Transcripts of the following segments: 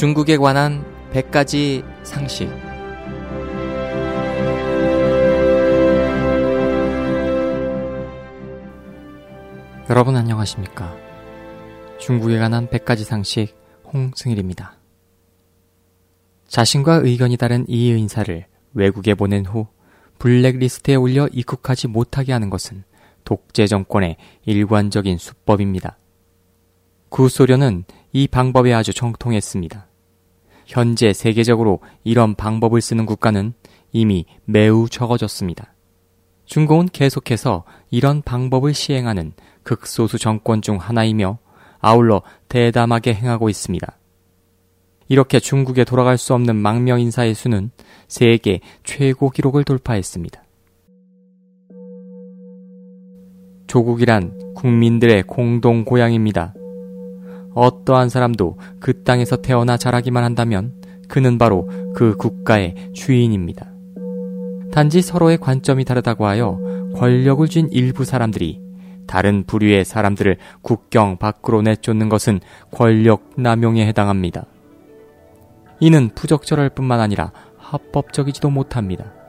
중국에 관한 100가지 상식. 여러분 안녕하십니까? 중국에 관한 100가지 상식 홍승일입니다. 자신과 의견이 다른 이 의 인사를 외국에 보낸 후 블랙리스트에 올려 입국하지 못하게 하는 것은 독재 정권의 일관적인 수법입니다. 구소련은 이 방법에 아주 정통했습니다. 현재 세계적으로 이런 방법을 쓰는 국가는 이미 매우 적어졌습니다. 중공은 계속해서 이런 방법을 시행하는 극소수 정권 중 하나이며 아울러 대담하게 행하고 있습니다. 이렇게 중국에 돌아갈 수 없는 망명 인사의 수는 세계 최고 기록을 돌파했습니다. 조국이란 국민들의 공동 고향입니다. 어떠한 사람도 그 땅에서 태어나 자라기만 한다면 그는 바로 그 국가의 주인입니다. 단지 서로의 관점이 다르다고 하여 권력을 쥔 일부 사람들이 다른 부류의 사람들을 국경 밖으로 내쫓는 것은 권력 남용에 해당합니다. 이는 부적절할 뿐만 아니라 합법적이지도 못합니다.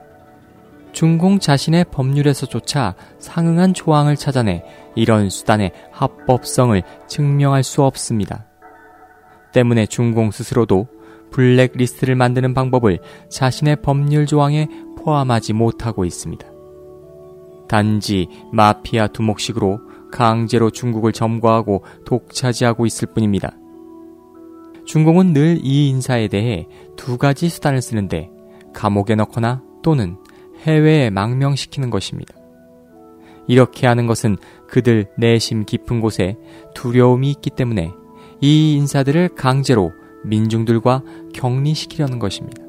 중공 자신의 법률에서조차 상응한 조항을 찾아내 이런 수단의 합법성을 증명할 수 없습니다. 때문에 중공 스스로도 블랙리스트를 만드는 방법을 자신의 법률 조항에 포함하지 못하고 있습니다. 단지 마피아 두목식으로 강제로 중국을 점거하고 독차지하고 있을 뿐입니다. 중공은 늘 이 인사에 대해 두 가지 수단을 쓰는데 감옥에 넣거나 또는 해외에 망명시키는 것입니다. 이렇게 하는 것은 그들 내심 깊은 곳에 두려움이 있기 때문에 이 인사들을 강제로 민중들과 격리시키려는 것입니다.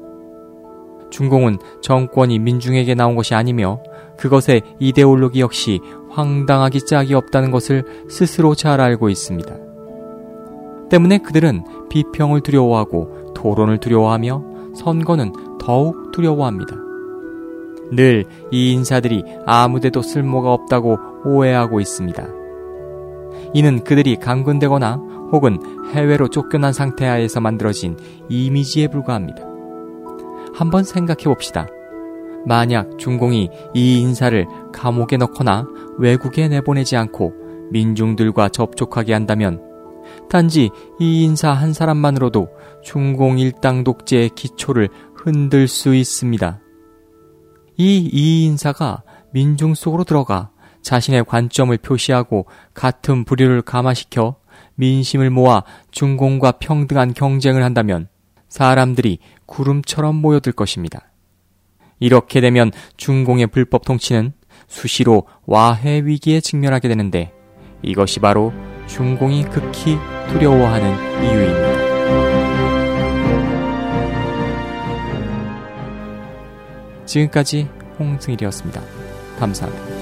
중공은 정권이 민중에게 나온 것이 아니며 그것의 이데올로기 역시 황당하기 짝이 없다는 것을 스스로 잘 알고 있습니다. 때문에 그들은 비평을 두려워하고 토론을 두려워하며 선거는 더욱 두려워합니다. 늘 이 인사들이 아무데도 쓸모가 없다고 오해하고 있습니다. 이는 그들이 강군되거나 혹은 해외로 쫓겨난 상태하에서 만들어진 이미지에 불과합니다. 한번 생각해 봅시다. 만약 중공이 이 인사를 감옥에 넣거나 외국에 내보내지 않고 민중들과 접촉하게 한다면 단지 이 인사 한 사람만으로도 중공 일당 독재의 기초를 흔들 수 있습니다. 이 이 인사가 민중 속으로 들어가 자신의 관점을 표시하고 같은 부류를 감화시켜 민심을 모아 중공과 평등한 경쟁을 한다면 사람들이 구름처럼 모여들 것입니다. 이렇게 되면 중공의 불법 통치는 수시로 와해 위기에 직면하게 되는데 이것이 바로 중공이 극히 두려워하는 이유입니다. 지금까지 홍승일이었습니다. 감사합니다.